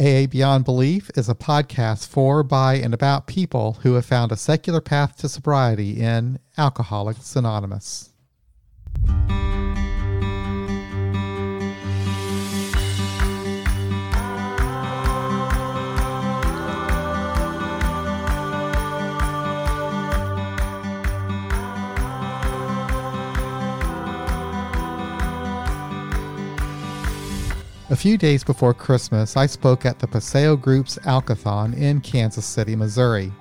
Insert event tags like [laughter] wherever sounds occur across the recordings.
AA Beyond Belief is a podcast for, by, and about people who have found a secular path to sobriety in Alcoholics Anonymous. A few days before Christmas, I spoke at the Paseo Group's Alcathon in Kansas City, Missouri.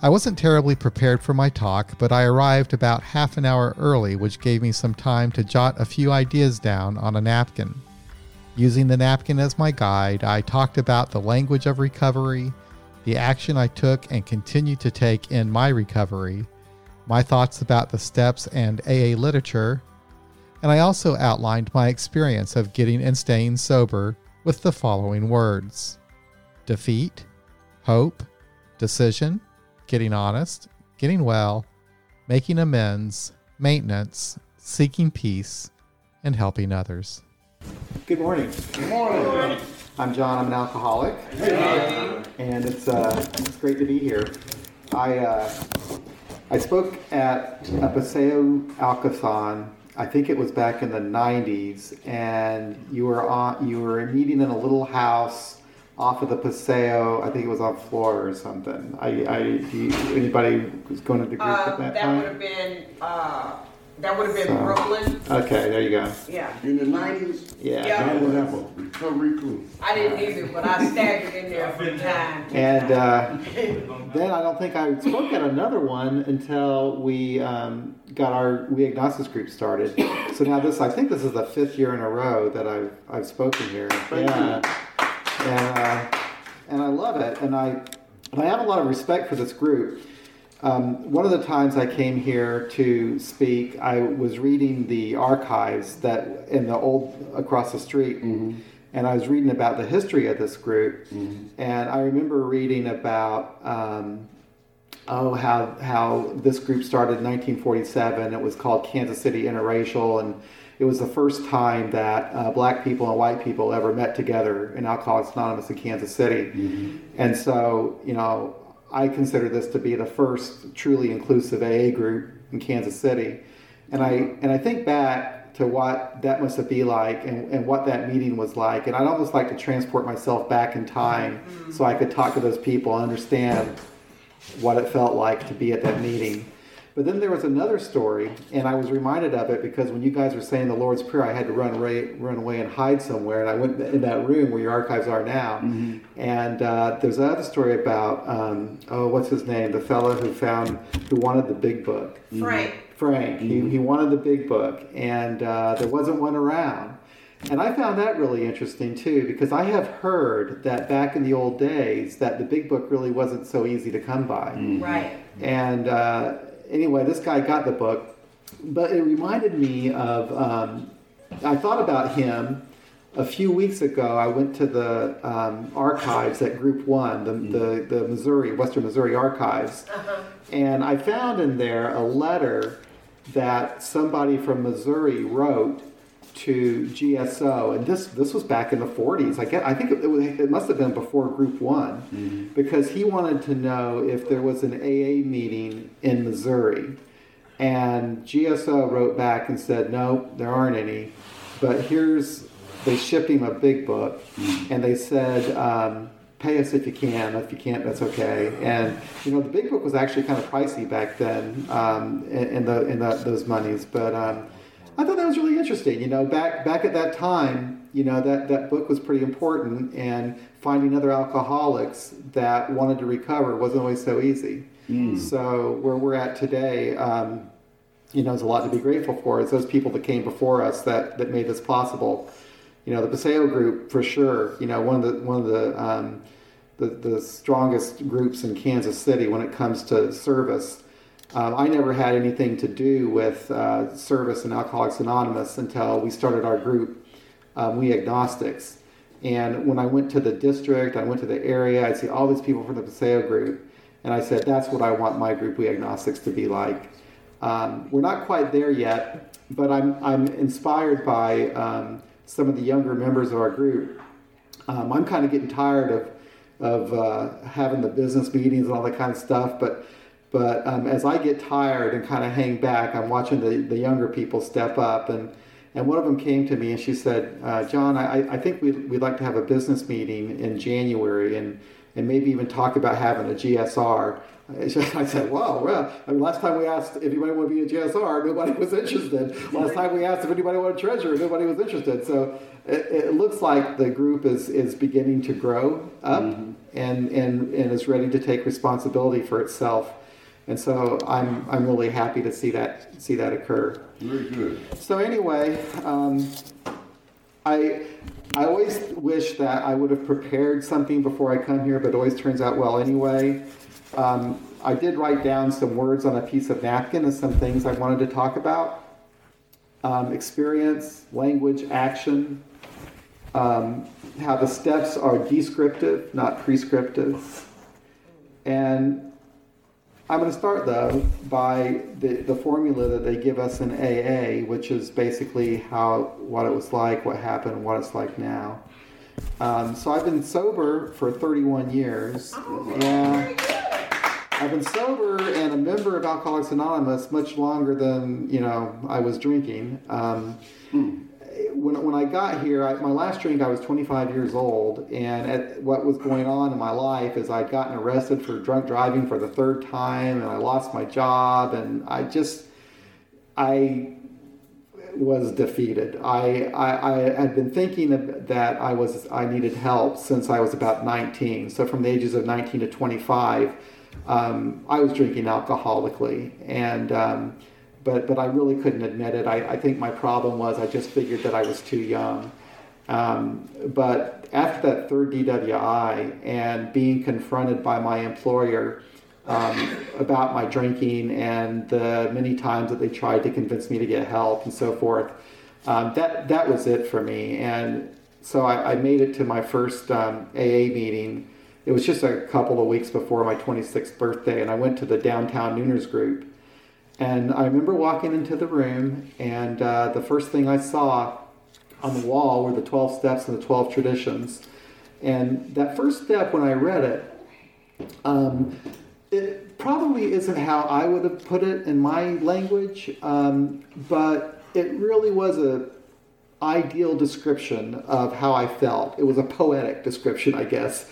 I wasn't terribly prepared for my talk, but I arrived about half an hour early, which gave me some time to jot a few ideas down on a napkin. Using the napkin as my guide, I talked about the language of recovery, the action I took and continue to take in my recovery, my thoughts about the steps and AA literature, and I also outlined my experience of getting and staying sober with the following words defeat, hope, decision, getting honest, getting well, making amends, maintenance, seeking peace, and helping others. Good morning. Good morning. I'm John. I'm an alcoholic, and it's uh, it's great to be here. I uh, I spoke at a Paseo Alcathon I think it was back in the 90s, and you were on you were meeting in a little house off of the Paseo. I think it was on Florida or something. I, I you, anybody was going to the group uh, at that, that time? would have been uh, that would have been so, Brooklyn. Okay, there you go. Yeah. In the nineties. Yeah. yeah. That was a recovery crew. I didn't either, but I staggered in there from time. And uh, then I don't think I spoke at another one until we um, got our We Agnostics group started. So now this, I think this is the fifth year in a row that I've I've spoken here. Thank yeah. And uh, and I love it, and I and I have a lot of respect for this group. Um, one of the times I came here to speak, I was reading the archives that in the old across the street, mm-hmm. and I was reading about the history of this group, mm-hmm. and I remember reading about um, oh how how this group started in 1947. It was called Kansas City Interracial, and it was the first time that uh, black people and white people ever met together in Alcoholics Anonymous in Kansas City, mm-hmm. and so you know I consider this to be the first truly inclusive AA group in Kansas City. And I, and I think back to what that must have been like and, and what that meeting was like. And I'd almost like to transport myself back in time mm-hmm. so I could talk to those people and understand what it felt like to be at that meeting. But then there was another story, and I was reminded of it because when you guys were saying the Lord's Prayer, I had to run away, run away and hide somewhere. And I went in that room where your archives are now. Mm-hmm. And uh, there's another story about um, oh, what's his name? The fellow who found who wanted the big book. Frank. Frank. Mm-hmm. He, he wanted the big book, and uh, there wasn't one around. And I found that really interesting too, because I have heard that back in the old days that the big book really wasn't so easy to come by. Mm-hmm. Right. And uh, anyway, this guy got the book, but it reminded me of. Um, I thought about him a few weeks ago. I went to the um, archives at Group One, the, mm. the, the Missouri Western Missouri Archives, uh-huh. and I found in there a letter that somebody from Missouri wrote to GSO, and this this was back in the 40s. I get, I think it, it, it must have been before Group One, mm-hmm. because he wanted to know if there was an AA meeting in Missouri, and GSO wrote back and said, no, there aren't any, but here's they shipped him a big book, mm-hmm. and they said. Um, pay us if you can. If you can't, that's okay. And you know, the big book was actually kind of pricey back then um, in, in, the in the, those monies, but um, I thought that was really interesting. You know, back back at that time, you know that that book was pretty important, and finding other alcoholics that wanted to recover wasn't always so easy. Mm. So where we're at today, um, you know, there's a lot to be grateful for. It's those people that came before us that that made this possible. You know, the Paseo group for sure. You know, one of the one of the um, the, the strongest groups in Kansas City when it comes to service um, I never had anything to do with uh, service in Alcoholics Anonymous until we started our group, um, We Agnostics. And when I went to the district, I went to the area, I'd see all these people from the Paseo group, and I said, that's what I want my group, We Agnostics, to be like. Um, we're not quite there yet, but I'm, I'm inspired by um, some of the younger members of our group Um, I'm kind of getting tired of of uh, having the business meetings and all that kind of stuff, but but um, as I get tired and kind of hang back, I'm watching the, the younger people step up and. And one of them came to me and she said, uh, John, I, I think we'd, we'd like to have a business meeting in January and, and maybe even talk about having a GSR. [laughs] I said, wow, well, I mean, last time we asked if anybody wanted to be a GSR, nobody was interested. Last time we asked if anybody wanted treasurer, nobody was interested. So it, it looks like the group is, is beginning to grow up mm-hmm. and, and, and is ready to take responsibility for itself. And so I'm, I'm really happy to see that, see that occur. Very good. So anyway, um, I, I always wish that I would have prepared something before I come here, but it always turns out well anyway. Um, I did write down some words on a piece of napkin and some things I wanted to talk about. Um, experience, language, action, um, how the steps are descriptive, not prescriptive. And I'm going to start though by the, the formula that they give us in AA, which is basically how what it was like, what happened, what it's like now. Um, so I've been sober for 31 years. Oh, yeah, I've been sober and a member of Alcoholics Anonymous much longer than you know I was drinking. Um, hmm when, when I got here, I, my last drink, I was 25 years old, and at, what was going on in my life is I'd gotten arrested for drunk driving for the third time, and I lost my job, and I just, I was defeated. I, I, I had been thinking that I was I needed help since I was about 19. So from the ages of 19 to 25, um, I was drinking alcoholically, and um, but but I really couldn't admit it. I, I think my problem was I just figured that I was too young. Um, but after that third DWI and being confronted by my employer um, about my drinking and the many times that they tried to convince me to get help and so forth, um, that that was it for me. And so I, I made it to my first um, AA meeting. It was just a couple of weeks before my 26th birthday, and I went to the downtown Nooners group and I remember walking into the room, and uh, the first thing I saw on the wall were the 12 steps and the 12 traditions. And that first step, when I read it, um, it probably isn't how I would have put it in my language, um, but it really was a ideal description of how I felt. It was a poetic description, I guess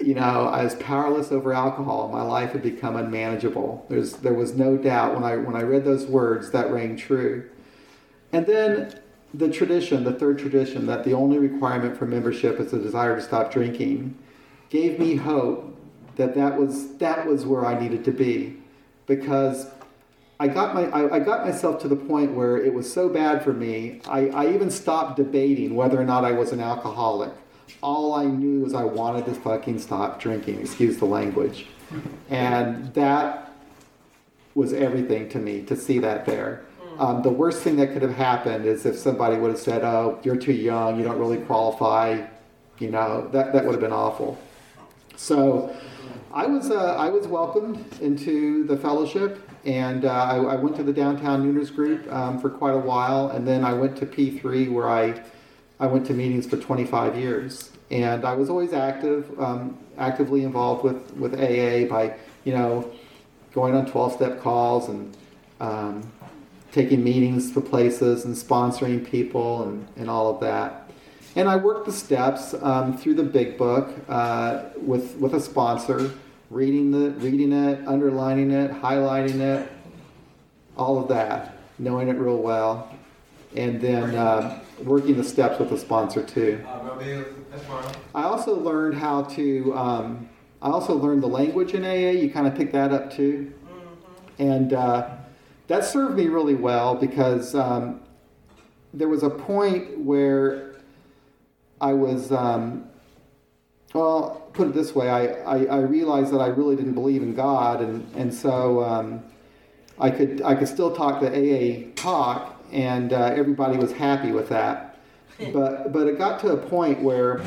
you know, I was powerless over alcohol. My life had become unmanageable. There's, there was no doubt when I, when I read those words that rang true. And then the tradition, the third tradition, that the only requirement for membership is a desire to stop drinking, gave me hope that that was, that was where I needed to be. Because I got, my, I, I got myself to the point where it was so bad for me, I, I even stopped debating whether or not I was an alcoholic all I knew was I wanted to fucking stop drinking, excuse the language. And that was everything to me to see that there. Um, the worst thing that could have happened is if somebody would have said, "Oh, you're too young. You don't really qualify." You know that that would have been awful. So, I was uh, I was welcomed into the fellowship, and uh, I, I, went to the downtown Nooners group um, for quite a while, and then I went to P3 where I I went to meetings for 25 years, and I was always active, um, actively involved with, with AA by, you know, going on 12-step calls and um, taking meetings to places and sponsoring people and, and all of that. And I worked the steps um, through the big book uh, with, with a sponsor, reading, the, reading it, underlining it, highlighting it, all of that, knowing it real well. And then uh, working the steps with a sponsor too. I also learned how to. Um, I also learned the language in AA. You kind of pick that up too, and uh, that served me really well because um, there was a point where I was. Um, well, put it this way: I, I, I, realized that I really didn't believe in God, and and so um, I could I could still talk the AA talk, and uh, everybody was happy with that. [laughs] But but it got to a point where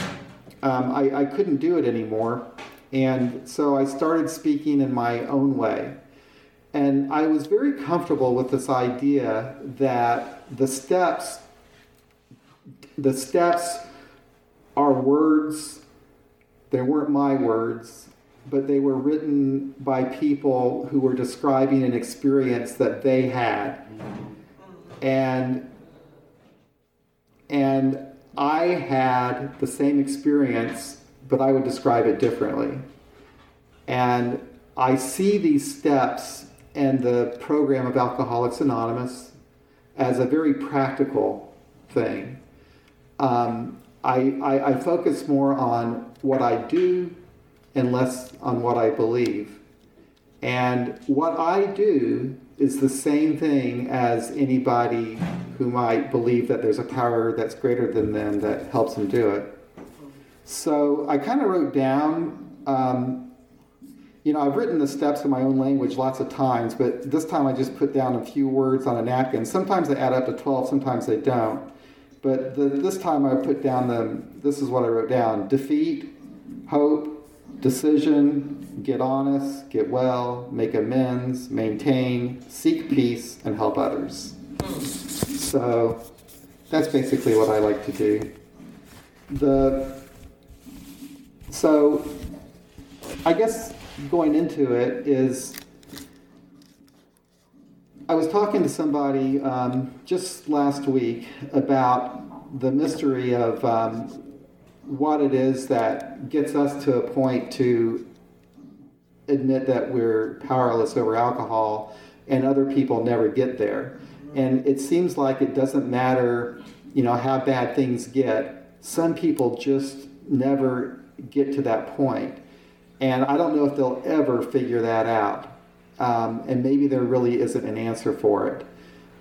um, I, I couldn't do it anymore, and so I started speaking in my own way. And I was very comfortable with this idea that the steps, the steps are words, they weren't my words, but they were written by people who were describing an experience that they had. And and I had the same experience, but I would describe it differently. And I see these steps and the program of Alcoholics Anonymous as a very practical thing. Um, I, I, I focus more on what I do and less on what I believe. And what I do is the same thing as anybody who might believe that there's a power that's greater than them that helps them do it. So I kind of wrote down, um, you know, I've written the steps in my own language lots of times, but this time I just put down a few words on a napkin. Sometimes they add up to 12, sometimes they don't. But the, this time I put down the, this is what I wrote down defeat, hope, decision, get honest, get well, make amends, maintain, seek peace, and help others. So that's basically what I like to do. The so I guess going into it is I was talking to somebody um, just last week about the mystery of um, what it is that gets us to a point to admit that we're powerless over alcohol and other people never get there. And it seems like it doesn't matter, you know, how bad things get. Some people just never get to that point. And I don't know if they'll ever figure that out. Um, and maybe there really isn't an answer for it.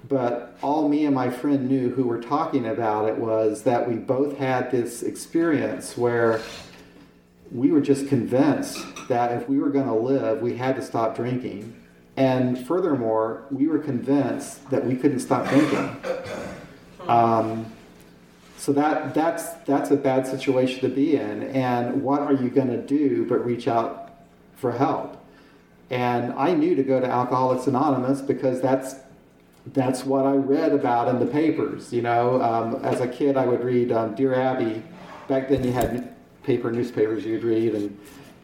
But all me and my friend knew who were talking about it was that we both had this experience where we were just convinced that if we were going to live, we had to stop drinking. And furthermore, we were convinced that we couldn't stop drinking. Um, so that that's that's a bad situation to be in. And what are you going to do but reach out for help? And I knew to go to Alcoholics Anonymous because that's that's what I read about in the papers. You know, um, as a kid, I would read um, Dear Abby. Back then, you had paper newspapers you'd read, and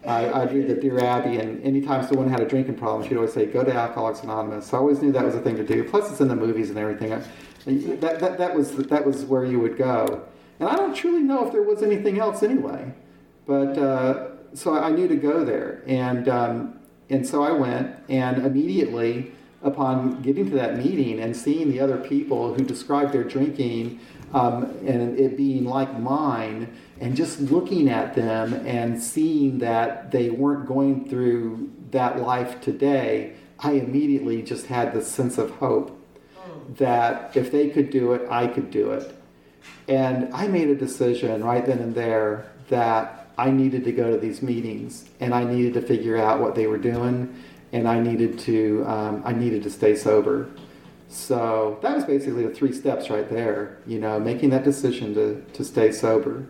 I, I'd read the Dear Abby. And anytime someone had a drinking problem, she'd always say, "Go to Alcoholics Anonymous." So I always knew that was a thing to do. Plus, it's in the movies and everything. That, that, that was that was where you would go. And I don't truly know if there was anything else anyway. But uh, so I knew to go there, and um, and so I went, and immediately upon getting to that meeting and seeing the other people who described their drinking um, and it being like mine, and just looking at them and seeing that they weren't going through that life today, I immediately just had this sense of hope that if they could do it, I could do it. And I made a decision right then and there that I needed to go to these meetings and I needed to figure out what they were doing and I needed to um, I needed to stay sober. So that was basically the three steps right there, you know, making that decision to, to stay sober.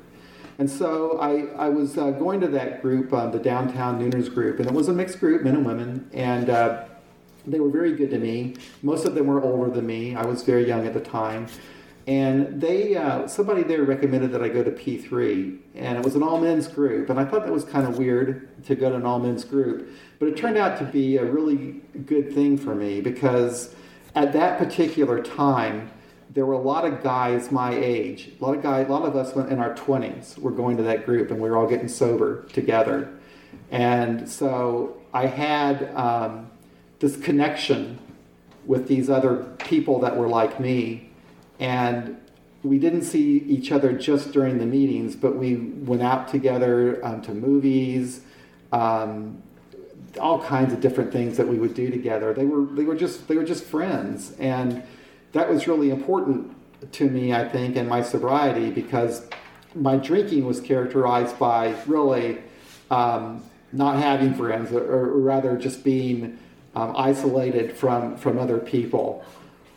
And so I, I was uh, going to that group, um, the downtown Nooners group, and it was a mixed group, men and women, and uh, they were very good to me. Most of them were older than me. I was very young at the time. And they, uh, somebody there recommended that I go to P3, and it was an all men's group. And I thought that was kind of weird to go to an all men's group, but it turned out to be a really good thing for me because at that particular time, there were a lot of guys my age, a lot of guys, a lot of us in our 20s were going to that group, and we were all getting sober together. And so I had um, this connection with these other people that were like me and we didn't see each other just during the meetings, but we went out together um, to movies, um, all kinds of different things that we would do together. They were they were just they were just friends, and that was really important to me, I think, in my sobriety because my drinking was characterized by really um, not having friends, or, or rather just being um, isolated from from other people.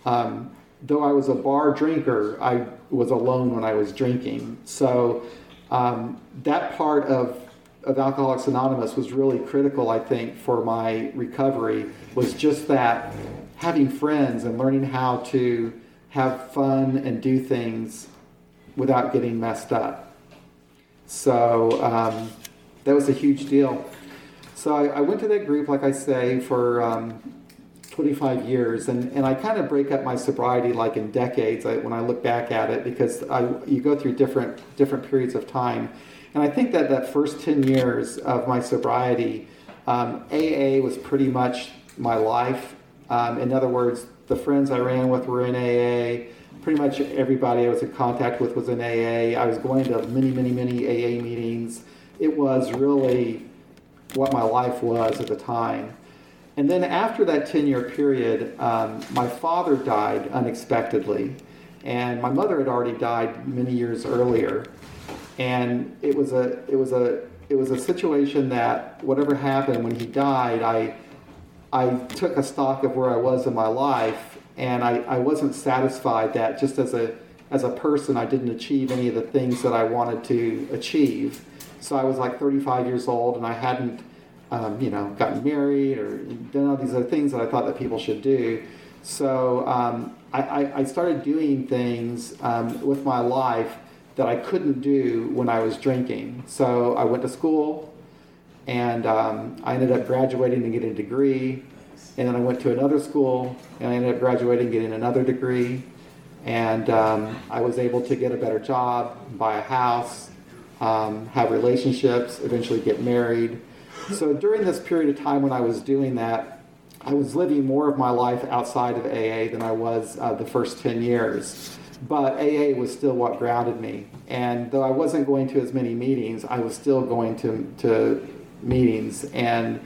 Um, though I was a bar drinker, I was alone when I was drinking. So um, that part of of Alcoholics Anonymous was really critical, I think, for my recovery. Was just that having friends and learning how to have fun and do things without getting messed up. So um, that was a huge deal. So I, I, went to that group, like I say, for um, 25 years, and, and I kind of break up my sobriety like in decades when I look back at it because I, you go through different different periods of time, and I think that that first 10 years of my sobriety, um, AA was pretty much my life. Um, in other words, the friends I ran with were in AA. Pretty much everybody I was in contact with was in AA. I was going to many, many, many AA meetings. It was really what my life was at the time. And then after that 10 year period, um, my father died unexpectedly, and my mother had already died many years earlier. And it was a, it was a, it was a situation that whatever happened when he died, I, I took a stock of where I was in my life, and I, I wasn't satisfied that just as a, as a person, I didn't achieve any of the things that I wanted to achieve. So I was like 35 years old, and I hadn't um, you know, gotten married or done all these other things that I thought that people should do. So um, I, I, started doing things um, with my life that I couldn't do when I was drinking. So I went to school and um, I ended up graduating and getting a degree. And then I went to another school and I ended up graduating and getting another degree. And um, I was able to get a better job, buy a house, um, have relationships, eventually get married. So during this period of time when I was doing that, I was living more of my life outside of AA than I was uh, the first 10 years. But AA was still what grounded me. And though I wasn't going to as many meetings, I was still going to, to meetings. And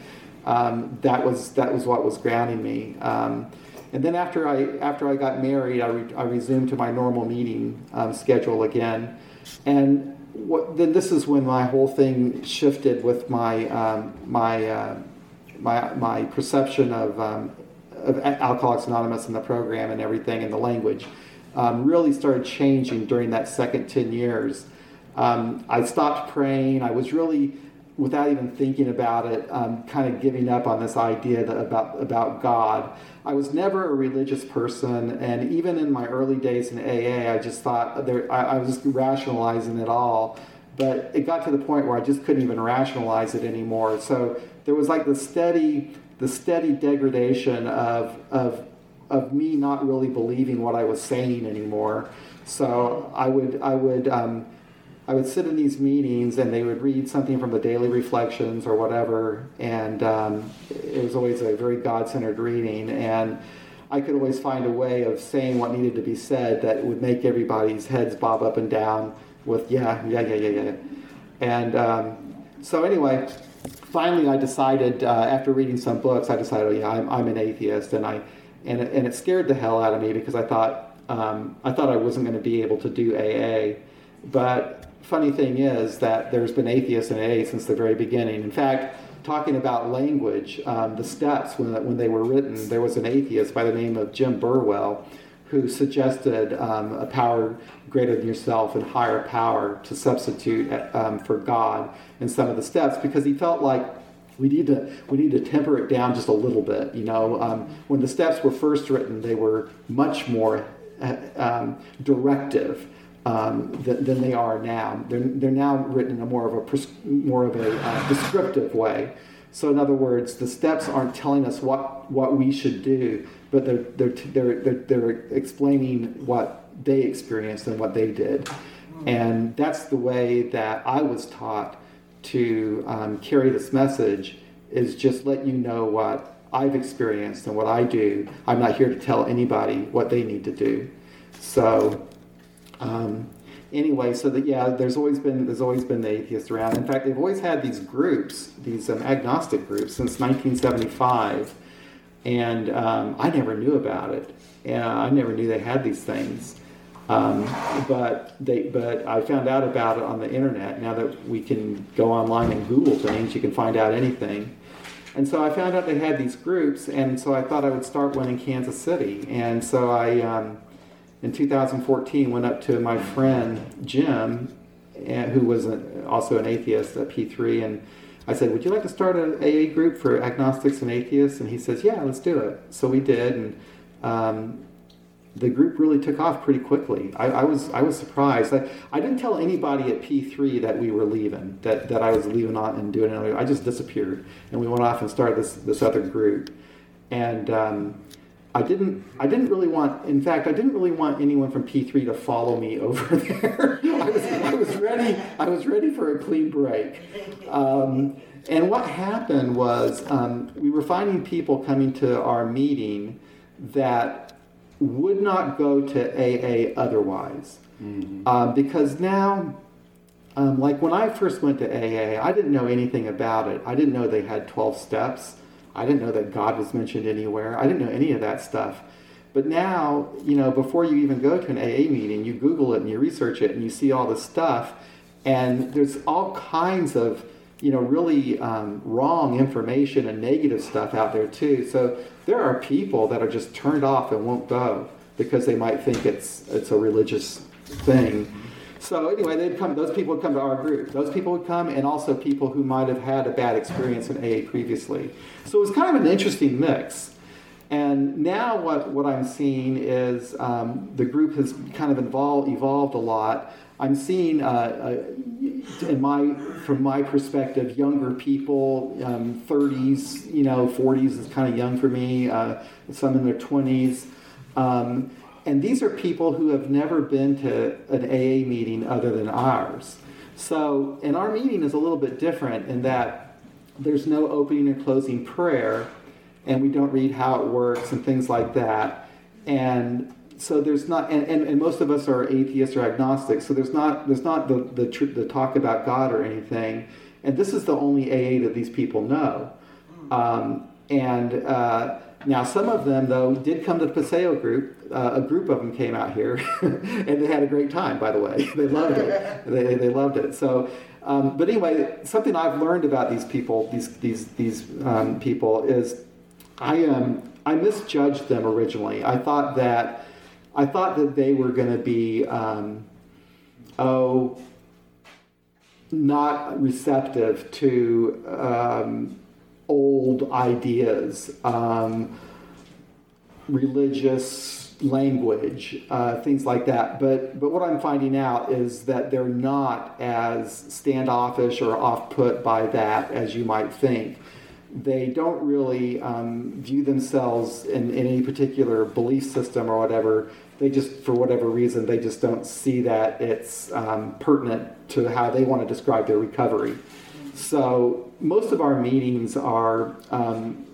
um, that, was, that was what was grounding me. Um, and then after I, after I got married, I, re- I resumed to my normal meeting um, schedule again. And what, then this is when my whole thing shifted with my um, my, uh, my my perception of, um, of Alcoholics Anonymous and the program and everything and the language um, really started changing during that second ten years. I stopped praying. I was really, without even thinking about it, um, kind of giving up on this idea that, about about God. I was never a religious person, and even in my early days in AA, I just thought there, I, I, was rationalizing it all. But it got to the point where I just couldn't even rationalize it anymore. So there was like the steady, the steady degradation of of of me not really believing what I was saying anymore. So I would I would um, I would sit in these meetings and they would read something from the daily reflections or whatever, and um, it was always a very God centered reading. And I could always find a way of saying what needed to be said that would make everybody's heads bob up and down with, yeah, yeah, yeah, yeah, yeah. And um, so, anyway, finally I decided, uh, after reading some books, I decided, oh, yeah, I'm, I'm an atheist. And, I, and, it, and it scared the hell out of me because I thought, um, I thought I wasn't going to be able to do AA. But funny thing is that there's been atheists in AA since the very beginning. In fact, talking about language, um, the steps when, when they were written, there was an atheist by the name of Jim Burwell who suggested um, a power greater than yourself and higher power to substitute um, for God in some of the steps because he felt like we need to we need to temper it down just a little bit. You know, um, when the steps were first written, they were much more uh, um, directive um, than, than, they are now. They're, they're now written in a more of a pres- more of a uh, descriptive way. So in other words, the steps aren't telling us what, what we should do, but they're, they're, they're, they're, they're explaining what they experienced and what they did. And that's the way that I was taught to um, carry this message is just let you know what I've experienced and what I do. I'm not here to tell anybody what they need to do. So um, anyway, so that yeah, there's always been there's always been the atheists around. In fact, they've always had these groups, these um, agnostic groups, since 1975, and um, I never knew about it. I never knew they had these things. Um, but they, but I found out about it on the internet. Now that we can go online and Google things, you can find out anything. And so I found out they had these groups, and so I thought I would start one in Kansas City. And so I um, in 2014 went up to my friend Jim, who was also an atheist at P3, and I said, "Would you like to start an AA group for agnostics and atheists?" And he says, "Yeah, let's do it." So we did, and um, the group really took off pretty quickly. I, I was I was surprised. I, I didn't tell anybody at P3 that we were leaving, that, that I was leaving on and doing it. I just disappeared, and we went off and started this this other group. And um, I didn't I didn't really want. In fact, I didn't really want anyone from P3 to follow me [laughs] over there. I was I was ready I was ready for a clean break. Um, and what happened was um, we were finding people coming to our meeting that would not go to AA otherwise. Mm-hmm. Uh, because now, um, like when I first went to AA, I didn't know anything about it. I didn't know they had 12 steps. I didn't know that God was mentioned anywhere. I didn't know any of that stuff. But now, you know, before you even go to an AA meeting, you Google it and you research it and you see all this stuff. And there's all kinds of, you know, really um, wrong information and negative stuff out there too. So there are people that are just turned off and won't go because they might think it's it's a religious thing. So anyway, they'd come. Those people would come to our group. Those people would come, and also people who might have had a bad experience in AA previously. So it was kind of an interesting mix. And now what, what I'm seeing is um, the group has kind of evolved, evolved a lot. I'm seeing, uh, uh, in my, from my perspective, younger people, um, 30s, you know, 40s is kind of young for me, uh, some in their 20s. Um, and these are people who have never been to an AA meeting other than ours. So, and our meeting is a little bit different in that there's no opening and closing prayer, and we don't read how it works and things like that. And so there's not and, and, and, most of us are atheists or agnostics so there's not there's not the, the, the talk about god or anything and this is the only aa that these people know um, and uh, now some of them though did come to the paseo group. Uh, a group of them came out here [laughs] and they had a great time by the way. [laughs] They loved it. [laughs] They, they loved it. So um, but anyway something i've learned about these people these these these um, people is i um, i misjudged them originally. I thought that I thought that they were going to be, um, oh, not receptive to um, old ideas, um, religious language, uh, things like that. But but what I'm finding out is that they're not as standoffish or off put by that as you might think. They don't really um, view themselves in, in any particular belief system or whatever they just, for whatever reason, they just don't see that it's um, pertinent to how they want to describe their recovery. So most of our meetings are um,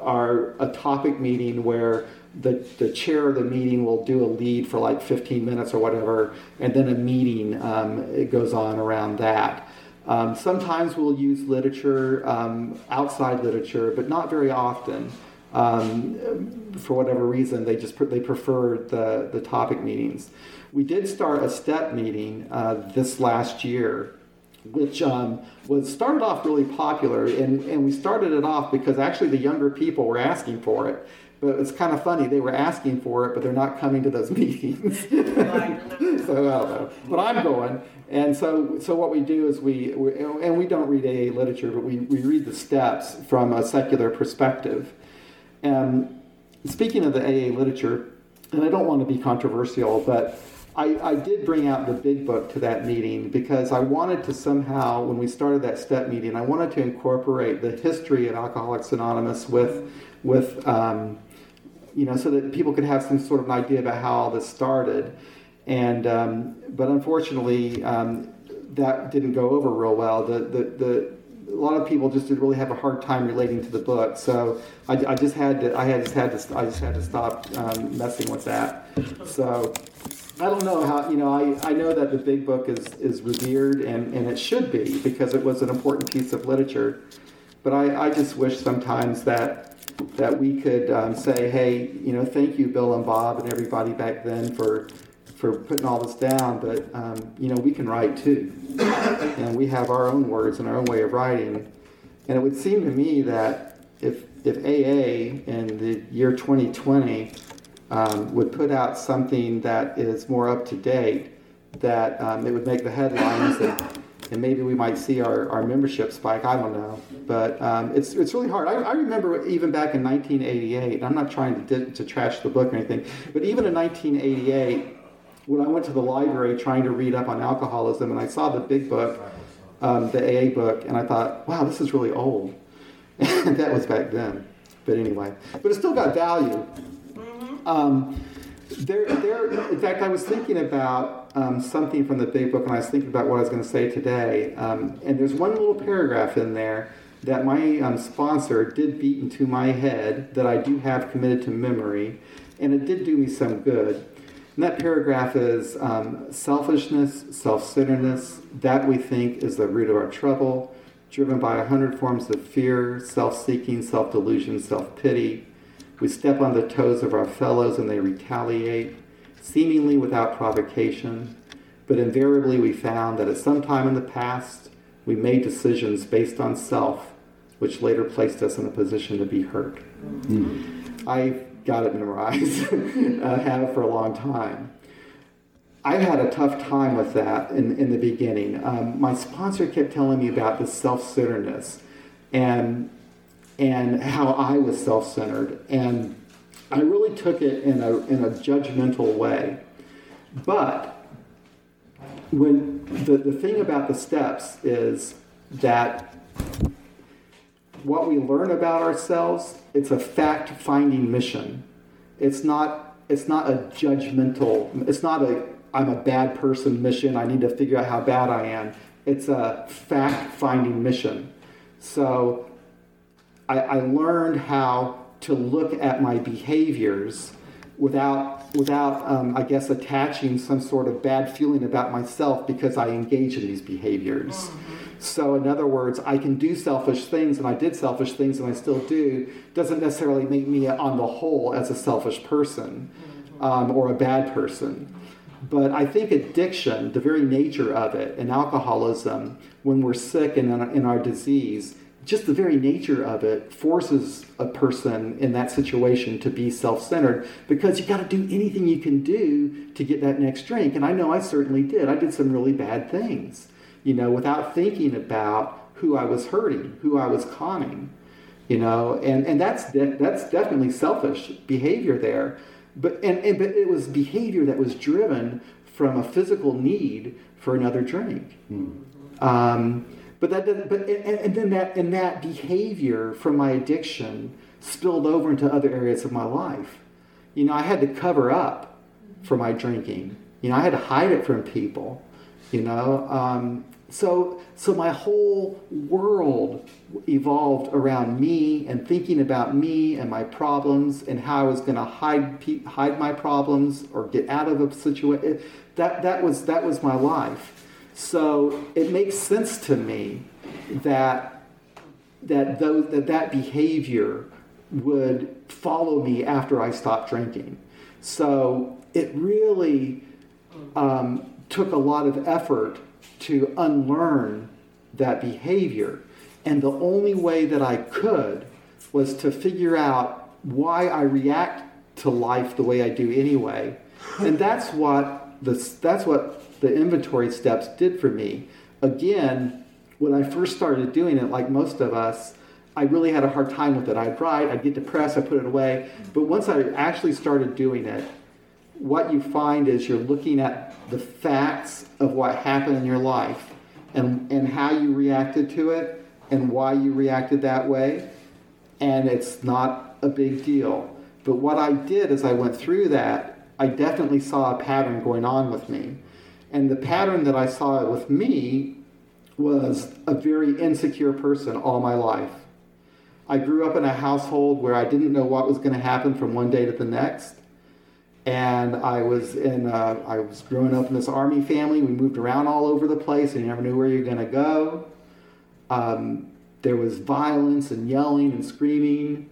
are a topic meeting where the, the chair of the meeting will do a lead for like 15 minutes or whatever, and then a meeting um, it goes on around that. Um, sometimes we'll use literature, um, outside literature, but not very often um, for whatever reason, they just they preferred the the topic meetings. We did start a step meeting uh, this last year, which um, was started off really popular, and and we started it off because actually the younger people were asking for it. But it's kind of funny they were asking for it, but they're not coming to those [laughs] meetings. so I don't know, but I'm going. And so, so what we do is we, we and we don't read AA literature, but we, we read the steps from a secular perspective. And speaking of the AA literature, and I don't want to be controversial, but I, I, did bring out the big book to that meeting because I wanted to somehow, when we started that step meeting, I wanted to incorporate the history of Alcoholics Anonymous with, with um, you know, so that people could have some sort of an idea about how all this started. And um, but unfortunately, um, that didn't go over real well. The, the, the a lot of people just did really have a hard time relating to the book. So I, I just had to, I had just had to, I just had to stop um, messing with that. So I don't know how, you know, I, I know that the big book is, is revered and, and it should be because it was an important piece of literature. But I, I just wish sometimes that that we could um, say, hey, you know, thank you, Bill and Bob and everybody back then for for putting all this down, but um, you know we can write too, and we have our own words and our own way of writing. And it would seem to me that if if AA in the year 2020 um, would put out something that is more up to date, that um, it would make the headlines and and maybe we might see our, our membership spike. I don't know, but um, it's it's really hard. I, I remember even back in 1988. I'm not trying to to trash the book or anything, but even in 1988, when I went to the library trying to read up on alcoholism, and I saw the big book, um, the AA book, and I thought, wow, this is really old. [laughs] that was back then. But anyway, but it still got value. Um, there, there. In fact, I was thinking about um, something from the big book, and I was thinking about what I was going to say today. Um, and there's one little paragraph in there that my um, sponsor did beat into my head that I do have committed to memory, and it did do me some good. And that paragraph is um, selfishness, self centeredness, that we think is the root of our trouble, driven by a hundred forms of fear, self seeking, self delusion, self pity. We step on the toes of our fellows and they retaliate, seemingly without provocation. But invariably, we found that at some time in the past, we made decisions based on self, which later placed us in a position to be hurt. Mm-hmm. I got it memorized, [laughs] uh, had it for a long time. I had a tough time with that in, in the beginning. Um, my sponsor kept telling me about the self centeredness and and how I was self centered. And I really took it in a, in a judgmental way. But when the, the thing about the steps is that what we learn about ourselves, it's a fact finding mission. It's not, it's not a judgmental, it's not a I'm a bad person mission. I need to figure out how bad I am. It's a fact finding mission. So I, I learned how to look at my behaviors without, without um, I guess, attaching some sort of bad feeling about myself because I engage in these behaviors. Mm-hmm. So, in other words, I can do selfish things, and I did selfish things, and I still do, doesn't necessarily make me, on the whole, as a selfish person mm-hmm. um, or a bad person. But I think addiction, the very nature of it, and alcoholism, when we're sick and in our disease, just the very nature of it forces a person in that situation to be self-centered because you got to do anything you can do to get that next drink. And i know i certainly did. I did some really bad things you know without thinking about who i was hurting who i was conning you know and and that's de- that's definitely selfish behavior there. But and, and but it was behavior that was driven from a physical need for another drink. Hmm. um, but that doesn't. But and, and then that and that behavior from my addiction spilled over into other areas of my life. You know, I had to cover up for my drinking. You know, I had to hide it from people. You know, um, so so my whole world evolved around me and thinking about me and my problems and how I was going to hide hide my problems or get out of a situation. That that was that was my life. So it makes sense to me that that that, that behavior would follow me after I stopped drinking. So it really um, took a lot of effort to unlearn that behavior. And the only way that I could was to figure out why I react to life the way I do anyway. And that's what the, that's what the inventory steps did for me. Again, when I first started doing it, like most of us, I really had a hard time with it. I'd write, I'd get depressed, I put it away. But once I actually started doing it, what you find is you're looking at the facts of what happened in your life and, and how you reacted to it and why you reacted that way. And it's not a big deal. But what I did as I went through that, I definitely saw a pattern going on with me. And the pattern that I saw with me was a very insecure person all my life. I grew up in a household where I didn't know what was going to happen from one day to the next. And I was in, a, I was growing up in this army family. We moved around all over the place, and you never knew where you're going to go. Um, there was violence and yelling and screaming.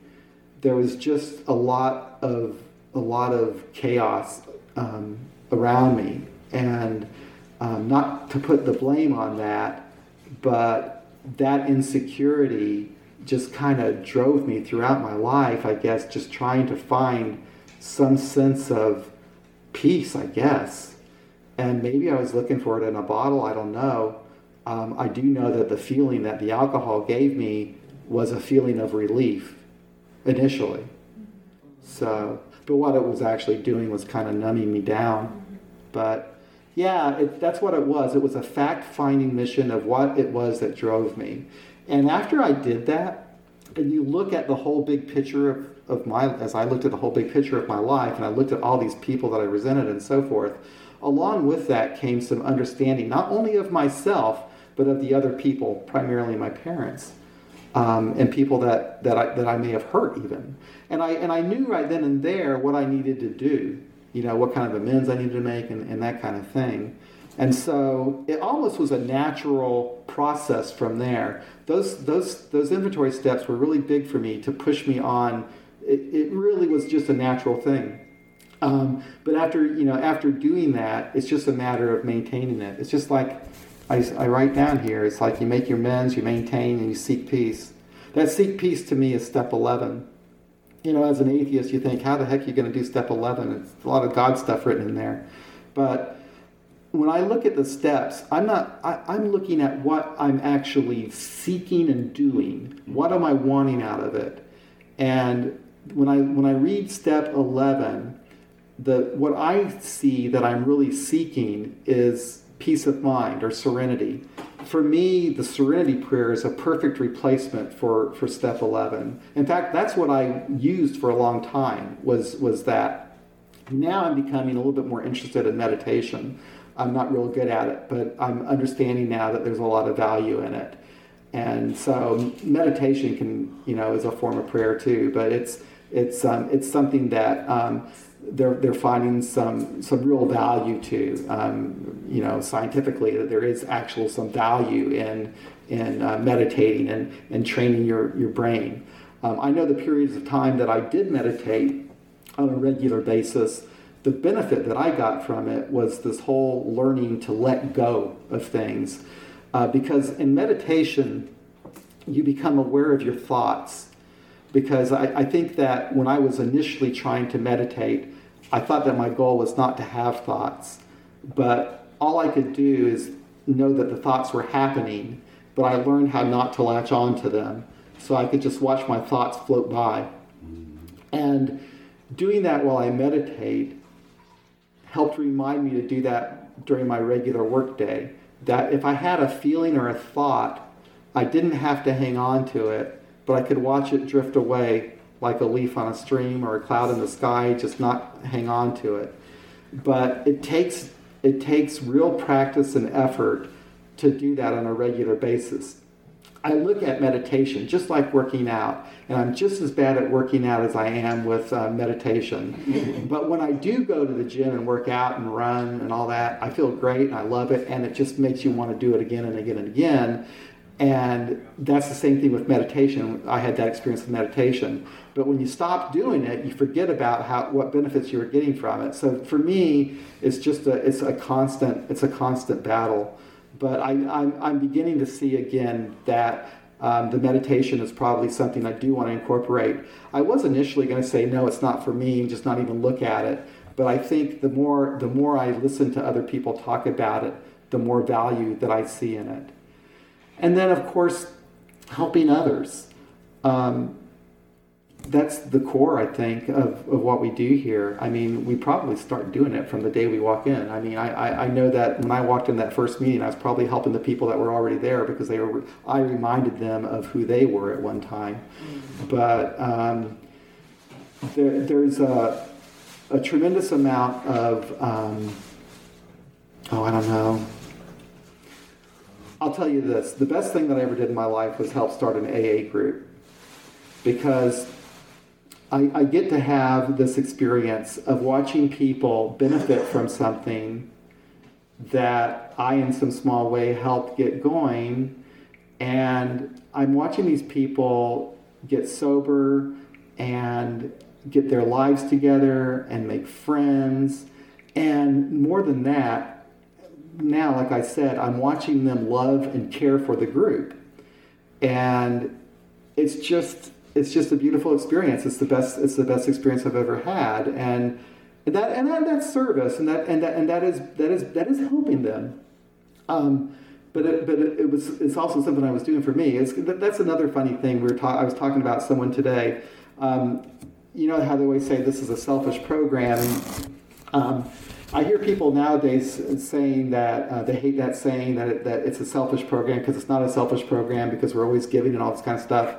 There was just a lot of a lot of chaos um, around me and um, not to put the blame on that, but that insecurity just kind of drove me throughout my life, I guess, just trying to find some sense of peace, I guess. And maybe I was looking for it in a bottle, I don't know. um, I do know that the feeling that the alcohol gave me was a feeling of relief initially. So, but what it was actually doing was kind of numbing me down. But yeah, it, that's what it was. It was a fact finding mission of what it was that drove me. And after I did that, and you look at the whole big picture of, of my, as I looked at the whole big picture of my life, and I looked at all these people that I resented and so forth, along with that came some understanding, not only of myself, but of the other people, primarily my parents. Um, and people that, that, I, that I may have hurt even. And I, and I knew right then and there what I needed to do, you know, what kind of amends I needed to make and, and that kind of thing. And so it almost was a natural process from there. Those, those, those inventory steps were really big for me to push me on. It, it really was just a natural thing. Um, but after, you know, after doing that, it's just a matter of maintaining it. It's just like I, I write down here, it's like you make your amends, you maintain, and you seek peace. That seek peace to me is step 11. You know, as an atheist, you think, how the heck are you going to do step 11? It's a lot of God stuff written in there. But when I look at the steps, I'm not, I, I'm looking at what I'm actually seeking and doing. What am I wanting out of it? And when I, when I read step 11, the, what I see that I'm really seeking is peace of mind or serenity. For me, the serenity prayer is a perfect replacement for, for step 11. In fact, that's what I used for a long time was, was that. Now I'm becoming a little bit more interested in meditation. I'm not real good at it, but I'm understanding now that there's a lot of value in it. And so meditation can, you know, is a form of prayer too, but it's, it's, um, it's something that um, they're, they're finding some, some real value to, um, you know, scientifically that there is actual some value in, in uh, meditating and, and training your, your brain. Um, I know the periods of time that I did meditate on a regular basis, the benefit that I got from it was this whole learning to let go of things. Uh, because in meditation, you become aware of your thoughts. Because I, I think that when I was initially trying to meditate, I thought that my goal was not to have thoughts, but all I could do is know that the thoughts were happening, but I learned how not to latch on to them. So I could just watch my thoughts float by. And doing that while I meditate helped remind me to do that during my regular workday. That if I had a feeling or a thought, I didn't have to hang on to it, but I could watch it drift away like a leaf on a stream or a cloud in the sky, just not hang on to it. But it takes it takes real practice and effort to do that on a regular basis. I look at meditation just like working out, and I'm just as bad at working out as I am with uh, meditation. [laughs] but when I do go to the gym and work out and run and all that, I feel great and I love it, and it just makes you want to do it again and again and again. And that's the same thing with meditation. I had that experience with meditation. But when you stop doing it, you forget about how what benefits you were getting from it. So for me, it's just a it's a constant it's a constant battle. But I, I'm, I'm beginning to see again that um, the meditation is probably something I do want to incorporate. I was initially going to say no, it's not for me, just not even look at it. But I think the more the more I listen to other people talk about it, the more value that I see in it. And then, of course, helping others. Um, that's the core, I think, of, of what we do here. I mean, we probably start doing it from the day we walk in. I mean, I, I, I, know that when I walked in that first meeting, I was probably helping the people that were already there because they were. I reminded them of who they were at one time. But um, there, there's a, a tremendous amount of, um, oh, I don't know. I'll tell you this: the best thing that I ever did in my life was help start an AA group because I, I get to have this experience of watching people benefit from something that I, in some small way, helped get going. And I'm watching these people get sober and get their lives together and make friends. And more than that, now, like I said, I'm watching them love and care for the group. And it's just it's just a beautiful experience. It's the best. It's the best experience I've ever had, and, that and that, that's service, and that and that and that is that is that is helping them. Um, but it, but it, it, was it's also something I was doing for me. It's, that's another funny thing. We were ta- I was talking about someone today. Um, you know how they always say this is a selfish program. Um, I hear people nowadays saying that uh, they hate that saying that, it, that it's a selfish program because it's not a selfish program because we're always giving and all this kind of stuff.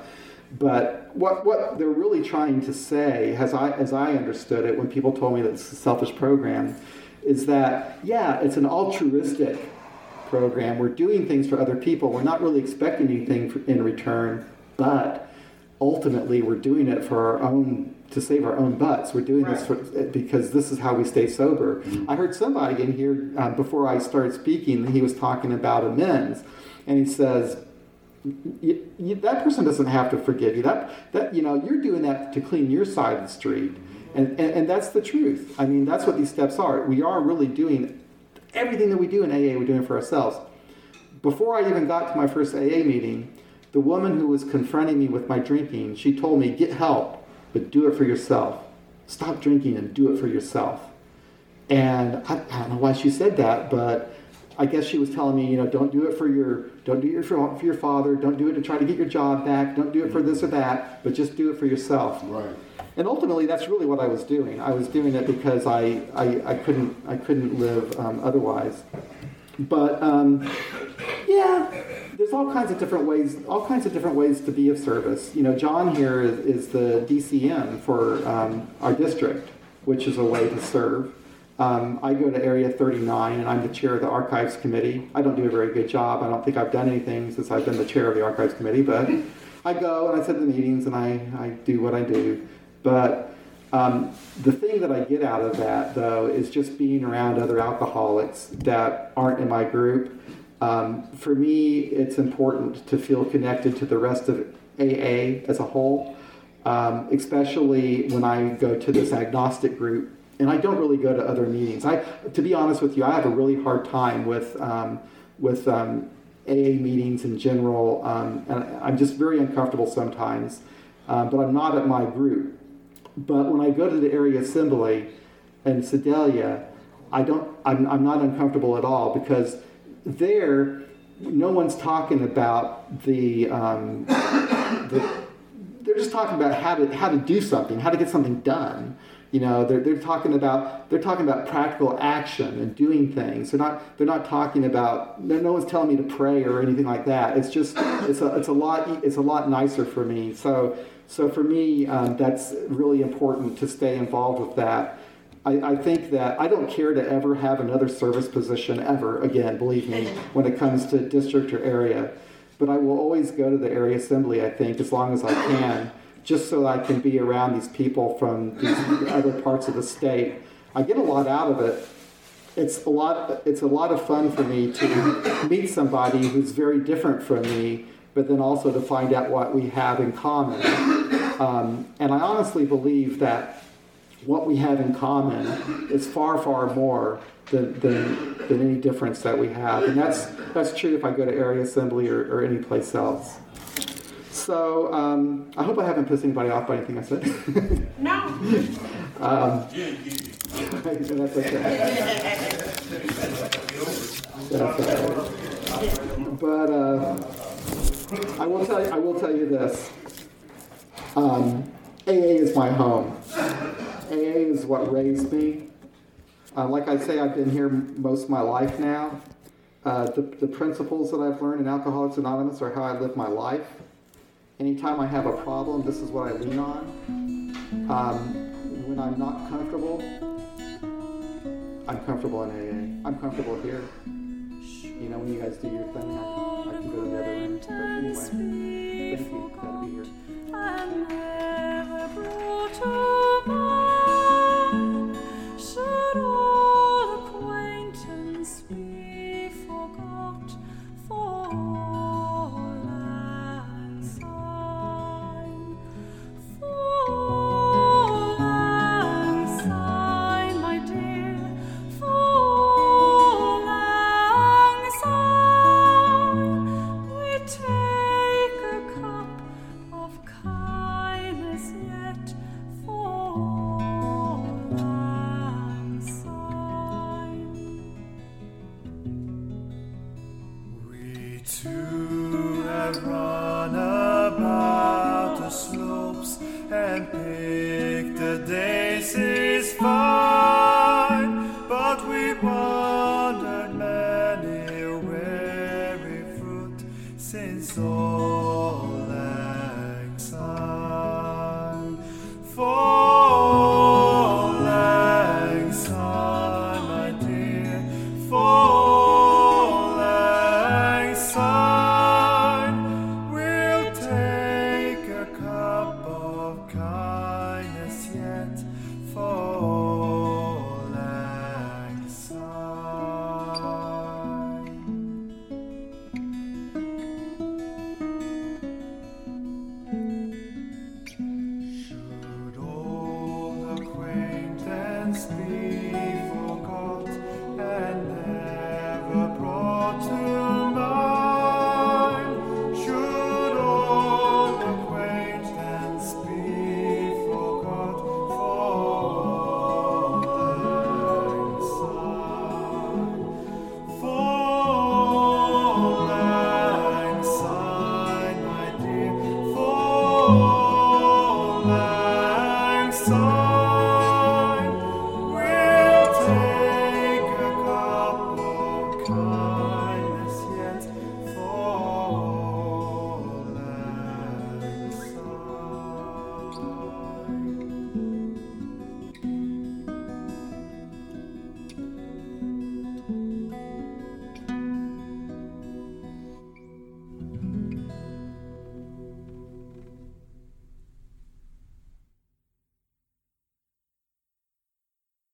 But what, what they're really trying to say, as I, as I understood it when people told me that it's a selfish program, is that, yeah, it's an altruistic program. We're doing things for other people. We're not really expecting anything in return, but ultimately we're doing it for our own to save our own butts. We're doing right. this for, because this is how we stay sober. Mm-hmm. I heard somebody in here uh, before I started speaking. He was talking about amends, and he says. You, you, that person doesn't have to forgive you. That that you know you're doing that to clean your side of the street, and, and and that's the truth. I mean that's what these steps are. We are really doing everything that we do in AA. We're doing for ourselves. Before I even got to my first AA meeting, the woman who was confronting me with my drinking, she told me, "Get help." But do it for yourself. Stop drinking and do it for yourself. And I, I don't know why she said that, but I guess she was telling me, you know, don't do it for your, don't do it for, for your father, don't do it to try to get your job back, don't do it for this or that, but just do it for yourself. Right. And ultimately, that's really what I was doing. I was doing it because I, I, I couldn't, I couldn't live um, otherwise. But um, yeah, there's all kinds of different ways, all kinds of different ways to be of service. You know, John here is, is the DCM for um, our district, which is a way to serve. Um, I go to Area 39 and I'm the chair of the Archives Committee. I don't do a very good job. I don't think I've done anything since I've been the chair of the Archives Committee, but I go and I sit in the meetings and I, I do what I do. But um, the thing that I get out of that, though, is just being around other alcoholics that aren't in my group um, for me, it's important to feel connected to the rest of AA as a whole, um, especially when I go to this agnostic group. And I don't really go to other meetings. I, to be honest with you, I have a really hard time with um, with AA um, meetings in general, um, and I'm just very uncomfortable sometimes. Um, but I'm not at my group. But when I go to the area assembly in Sedalia, I don't. I'm, I'm not uncomfortable at all because there, no one's talking about the, um, the, they're just talking about how to how to do something, how to get something done. You know, they're, they're talking about they're talking about practical action and doing things. They're not they're not talking about no one's telling me to pray or anything like that. It's just it's a it's a lot it's a lot nicer for me. So so for me, um, that's really important to stay involved with that. I, I, think that I don't care to ever have another service position ever again, believe me, [laughs] when it comes to district or area. But I will always go to the area assembly, I think, as long as I can, just so I can be around these people from these other parts of the state. I get a lot out of it. It's a lot. It's a lot of fun for me to meet somebody who's very different from me, but then also to find out what we have in common. Um, and I honestly believe that what we have in common is far, far more than, than, than any difference that we have. And that's, that's true if I go to area assembly or, or any place else. So um, I hope I haven't pissed anybody off by anything I said. [laughs] no. um, that's okay. That's okay. But uh, I will tell you. I will tell you this. Um, AA is my home. AA is what raised me. Uh, like I say, I've been here most of my life now. Uh, the, the principles that I've learned in Alcoholics Anonymous are how I live my life. Anytime I have a problem, this is what I lean on. Um, when I'm not comfortable, I'm comfortable in AA. I'm comfortable here. You know, when you guys do your thing, I, I can go to the other room. But anyway, thank you.